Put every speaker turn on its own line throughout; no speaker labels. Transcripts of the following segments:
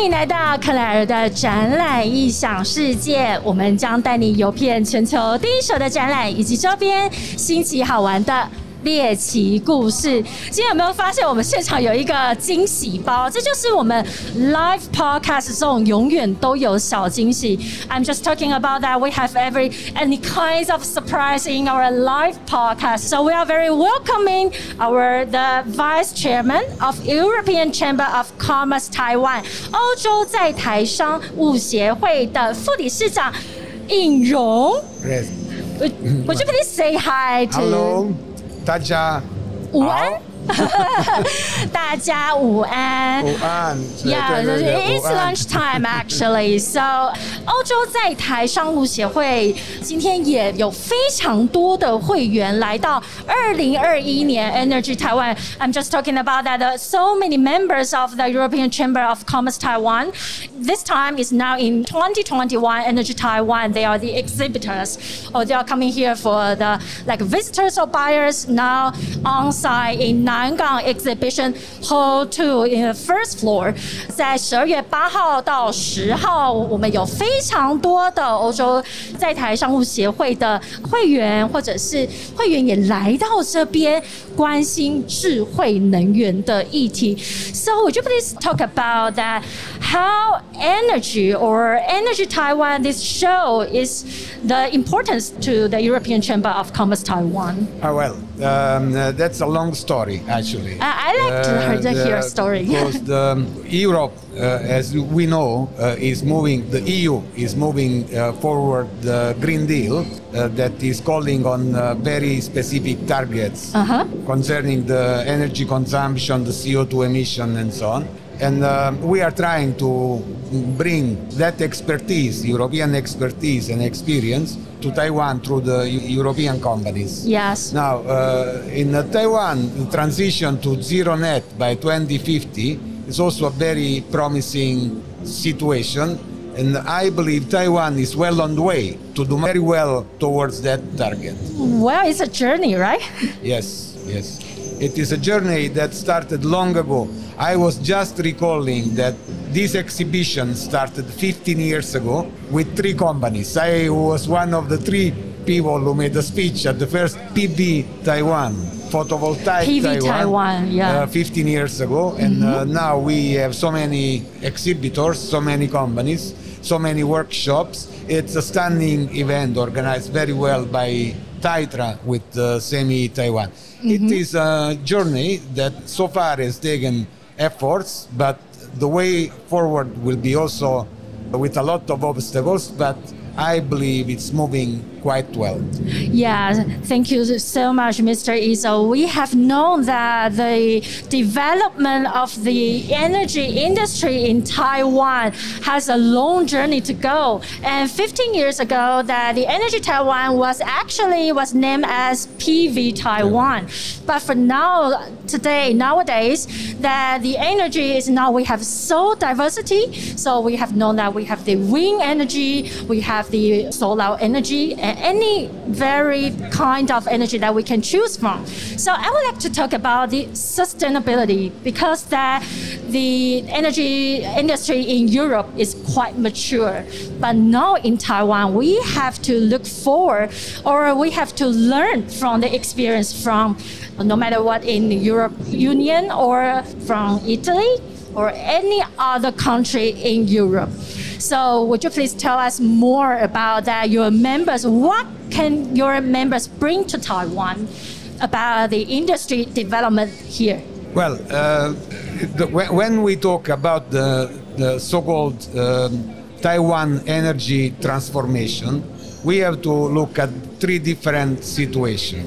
欢迎来到克莱尔的展览异想世界，我们将带你游遍全球第一手的展览以及周边新奇好玩的。猎奇故事，今天有没有发现我们现场有一个惊喜包？这就是我们 live podcast 这种永远都有小惊喜。I'm just talking about that we have every any kinds of surprise in our live podcast. So we are very welcoming our the vice chairman of European Chamber of Commerce Taiwan 欧洲在台商务协会的副理事长尹荣。
Yes.
Would you please say hi to?
Hello. Tá
já. Uau! 大家午安。
午安。
Yeah,
对对对
it's
午安
lunch time actually. So，欧洲在台商务协会今天也有非常多的会员来到二零二一年 Energy Taiwan. I'm just talking about that. uh, So many members of the European Chamber of Commerce Taiwan. This time is now in 2021 Energy Taiwan. They are the exhibitors, or they are coming here for the like visitors or buyers now on site in Nangang Exhibition Hall Two in the first floor. 在十二月八号到十号，我们有非常多的欧洲在台商务协会的会员，或者是会员也来到这边关心智慧能源的议题。So would you please talk about that? How energy or Energy Taiwan this show is the importance to the European Chamber of Commerce Taiwan?
Ah, well, um, uh, that's a long story, actually.
I- I like to hear- to hear a story.
Because the, Europe, uh, as we know, uh, is moving, the EU is moving uh, forward the Green Deal uh, that is calling on uh, very specific targets
Uh-huh.
concerning the energy consumption, the CO2 emission, and so on. And uh, we are trying to bring that expertise, European expertise and experience, to Taiwan through the European companies.
Yes.
Now, uh, in uh, Taiwan, the transition to zero net by 2050 is also a very promising situation. And I believe Taiwan is well on the way to do very well towards that target.
Well, it's a journey, right?
Yes, yes. It is a journey that started long ago. I was just recalling that this exhibition started 15 years ago with three companies. I was one of the three people who made a speech at the first PV Taiwan, photovoltaic
PV Taiwan, yeah.
uh, 15 years ago. And uh, now we have so many exhibitors, so many companies, so many workshops. It's a stunning event organized very well by Taitra with uh, Semi Taiwan. It mm-hmm. is a journey that so far has taken efforts, but the way forward will be also with a lot of obstacles, but I believe it's moving quite well.
Yeah, thank you so much, Mr. Izzo. We have known that the development of the energy industry in Taiwan has a long journey to go. And 15 years ago, that the Energy Taiwan was actually was named as PV Taiwan. But for now, today, nowadays, that the energy is now we have so diversity. So we have known that we have the wind energy, we have the solar energy, any very kind of energy that we can choose from. So I would like to talk about the sustainability because that the energy industry in Europe is quite mature. But now in Taiwan, we have to look forward or we have to learn from the experience from no matter what in the Europe Union or from Italy or any other country in Europe. So would you please tell us more about that? Your members, what can your members bring to Taiwan about the industry development here?
Well, uh, the, when we talk about the, the so-called um, Taiwan energy transformation, we have to look at three different situations.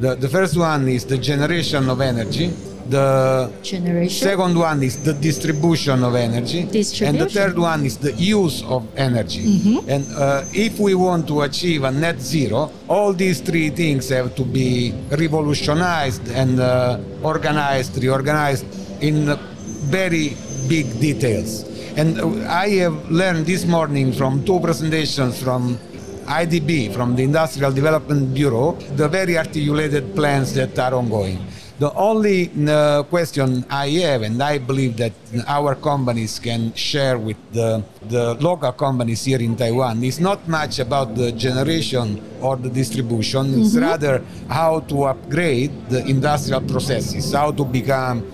The, the first one is the generation of energy. The
Generation.
second one is the distribution of energy. And the third one is the use of energy. And uh, if we want to achieve a net zero, all these three things have to be revolutionized and uh, organized, reorganized in very big details. And uh, I have learned this morning from two presentations from IDB, from the Industrial Development Bureau, the very articulated plans that are ongoing. The only uh, question I have, and I believe that our companies can share with the, the local companies here in Taiwan, is not much about the generation or the distribution. Mm-hmm. It's rather how to upgrade the industrial processes, how to become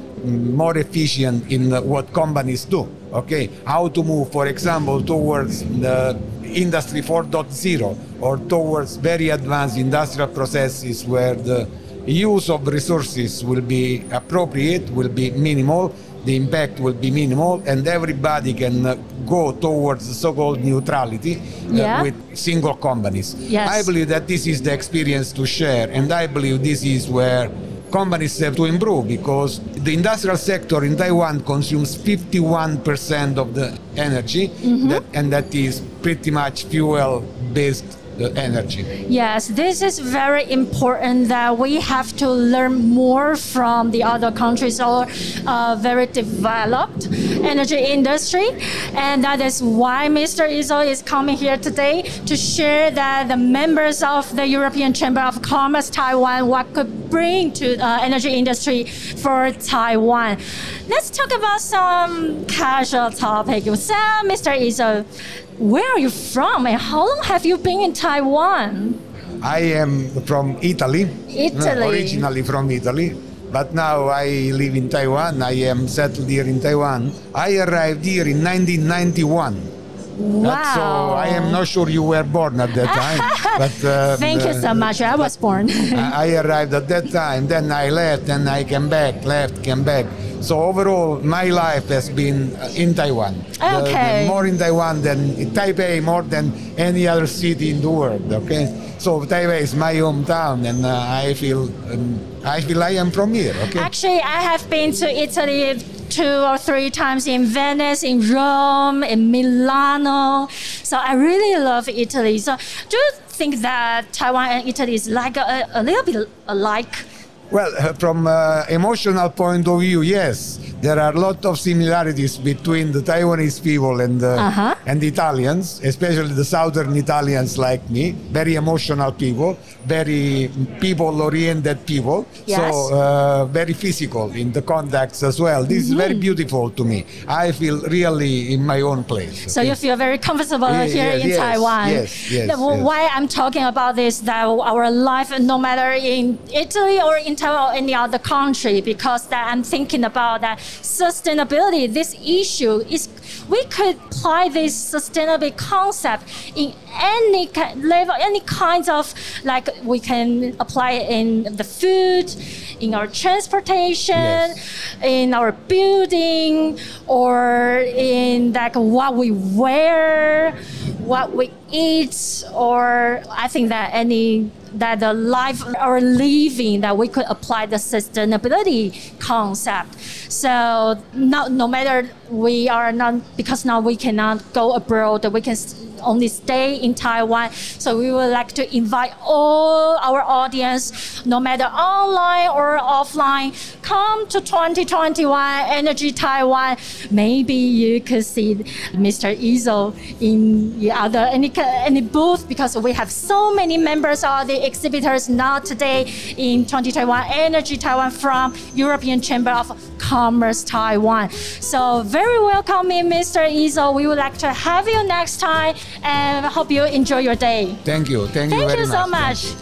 more efficient in what companies do. Okay, how to move, for example, towards the industry 4.0 or towards very advanced industrial processes where the use of resources will be appropriate, will be minimal, the impact will be minimal, and everybody can uh, go towards the so-called neutrality uh, yeah. with single companies.
Yes.
I believe that this is the experience to share, and I believe this is where companies have to improve because the industrial sector in Taiwan consumes 51% of the energy, mm-hmm. that, and that is pretty much fuel based the energy.
Yes, this is very important that we have to learn more from the other countries or uh, very developed energy industry. And that is why Mr. Izzo is coming here today to share that the members of the European Chamber of Commerce Taiwan what could bring to uh, energy industry for Taiwan. Let's talk about some casual topic. So, Mr. Izzo, where are you from and how long have you been in Taiwan?
I am from Italy.
Italy.
Originally from Italy. But now I live in Taiwan. I am settled here in Taiwan. I arrived here in 1991.
Wow.
So I am not sure you were born at that time. but
uh, Thank you so much. I was born.
I arrived at that time. Then I left and I came back, left, came back. So overall, my life has been uh, in Taiwan.
Okay.
The, the more in Taiwan than in Taipei, more than any other city in the world. Okay. So Taipei is my hometown, and uh, I feel um, I feel I am from here. Okay.
Actually, I have been to Italy two or three times in Venice, in Rome, in Milano. So I really love Italy. So do you think that Taiwan and Italy is like a, a little bit alike?
Well, uh, from uh, emotional point of view, yes, there are a lot of similarities between the Taiwanese people and the, uh-huh. and the Italians, especially the southern Italians like me. Very emotional people, very people-oriented people.
Yes.
So uh, very physical in the contacts as well. This mm-hmm. is very mm-hmm. beautiful to me. I feel really in my own place.
So you feel very comfortable yeah, here in
yes,
Taiwan.
Yes, yes,
yes. Why I'm talking about this that our life, no matter in Italy or in tell any other country because that I'm thinking about that sustainability. This issue is we could apply this sustainability concept in any level, any kinds of like we can apply it in the food, in our transportation, yes. in our building, or in like what we wear, what we eat, or I think that any that the life or living that we could apply the sustainability concept. So no, no matter we are not because now we cannot go abroad, we can only stay in Taiwan. So we would like to invite all our audience, no matter online or offline, come to 2021 Energy Taiwan. Maybe you could see Mr. Izzo in the other any any booth because we have so many members of the exhibitors now today in 2021 Energy Taiwan from European Chamber of Commerce Taiwan. So very welcome, Mr. Izzo. We would like to have you next time and I hope you enjoy your day.
Thank you. Thank, you.
Thank
you
you so much.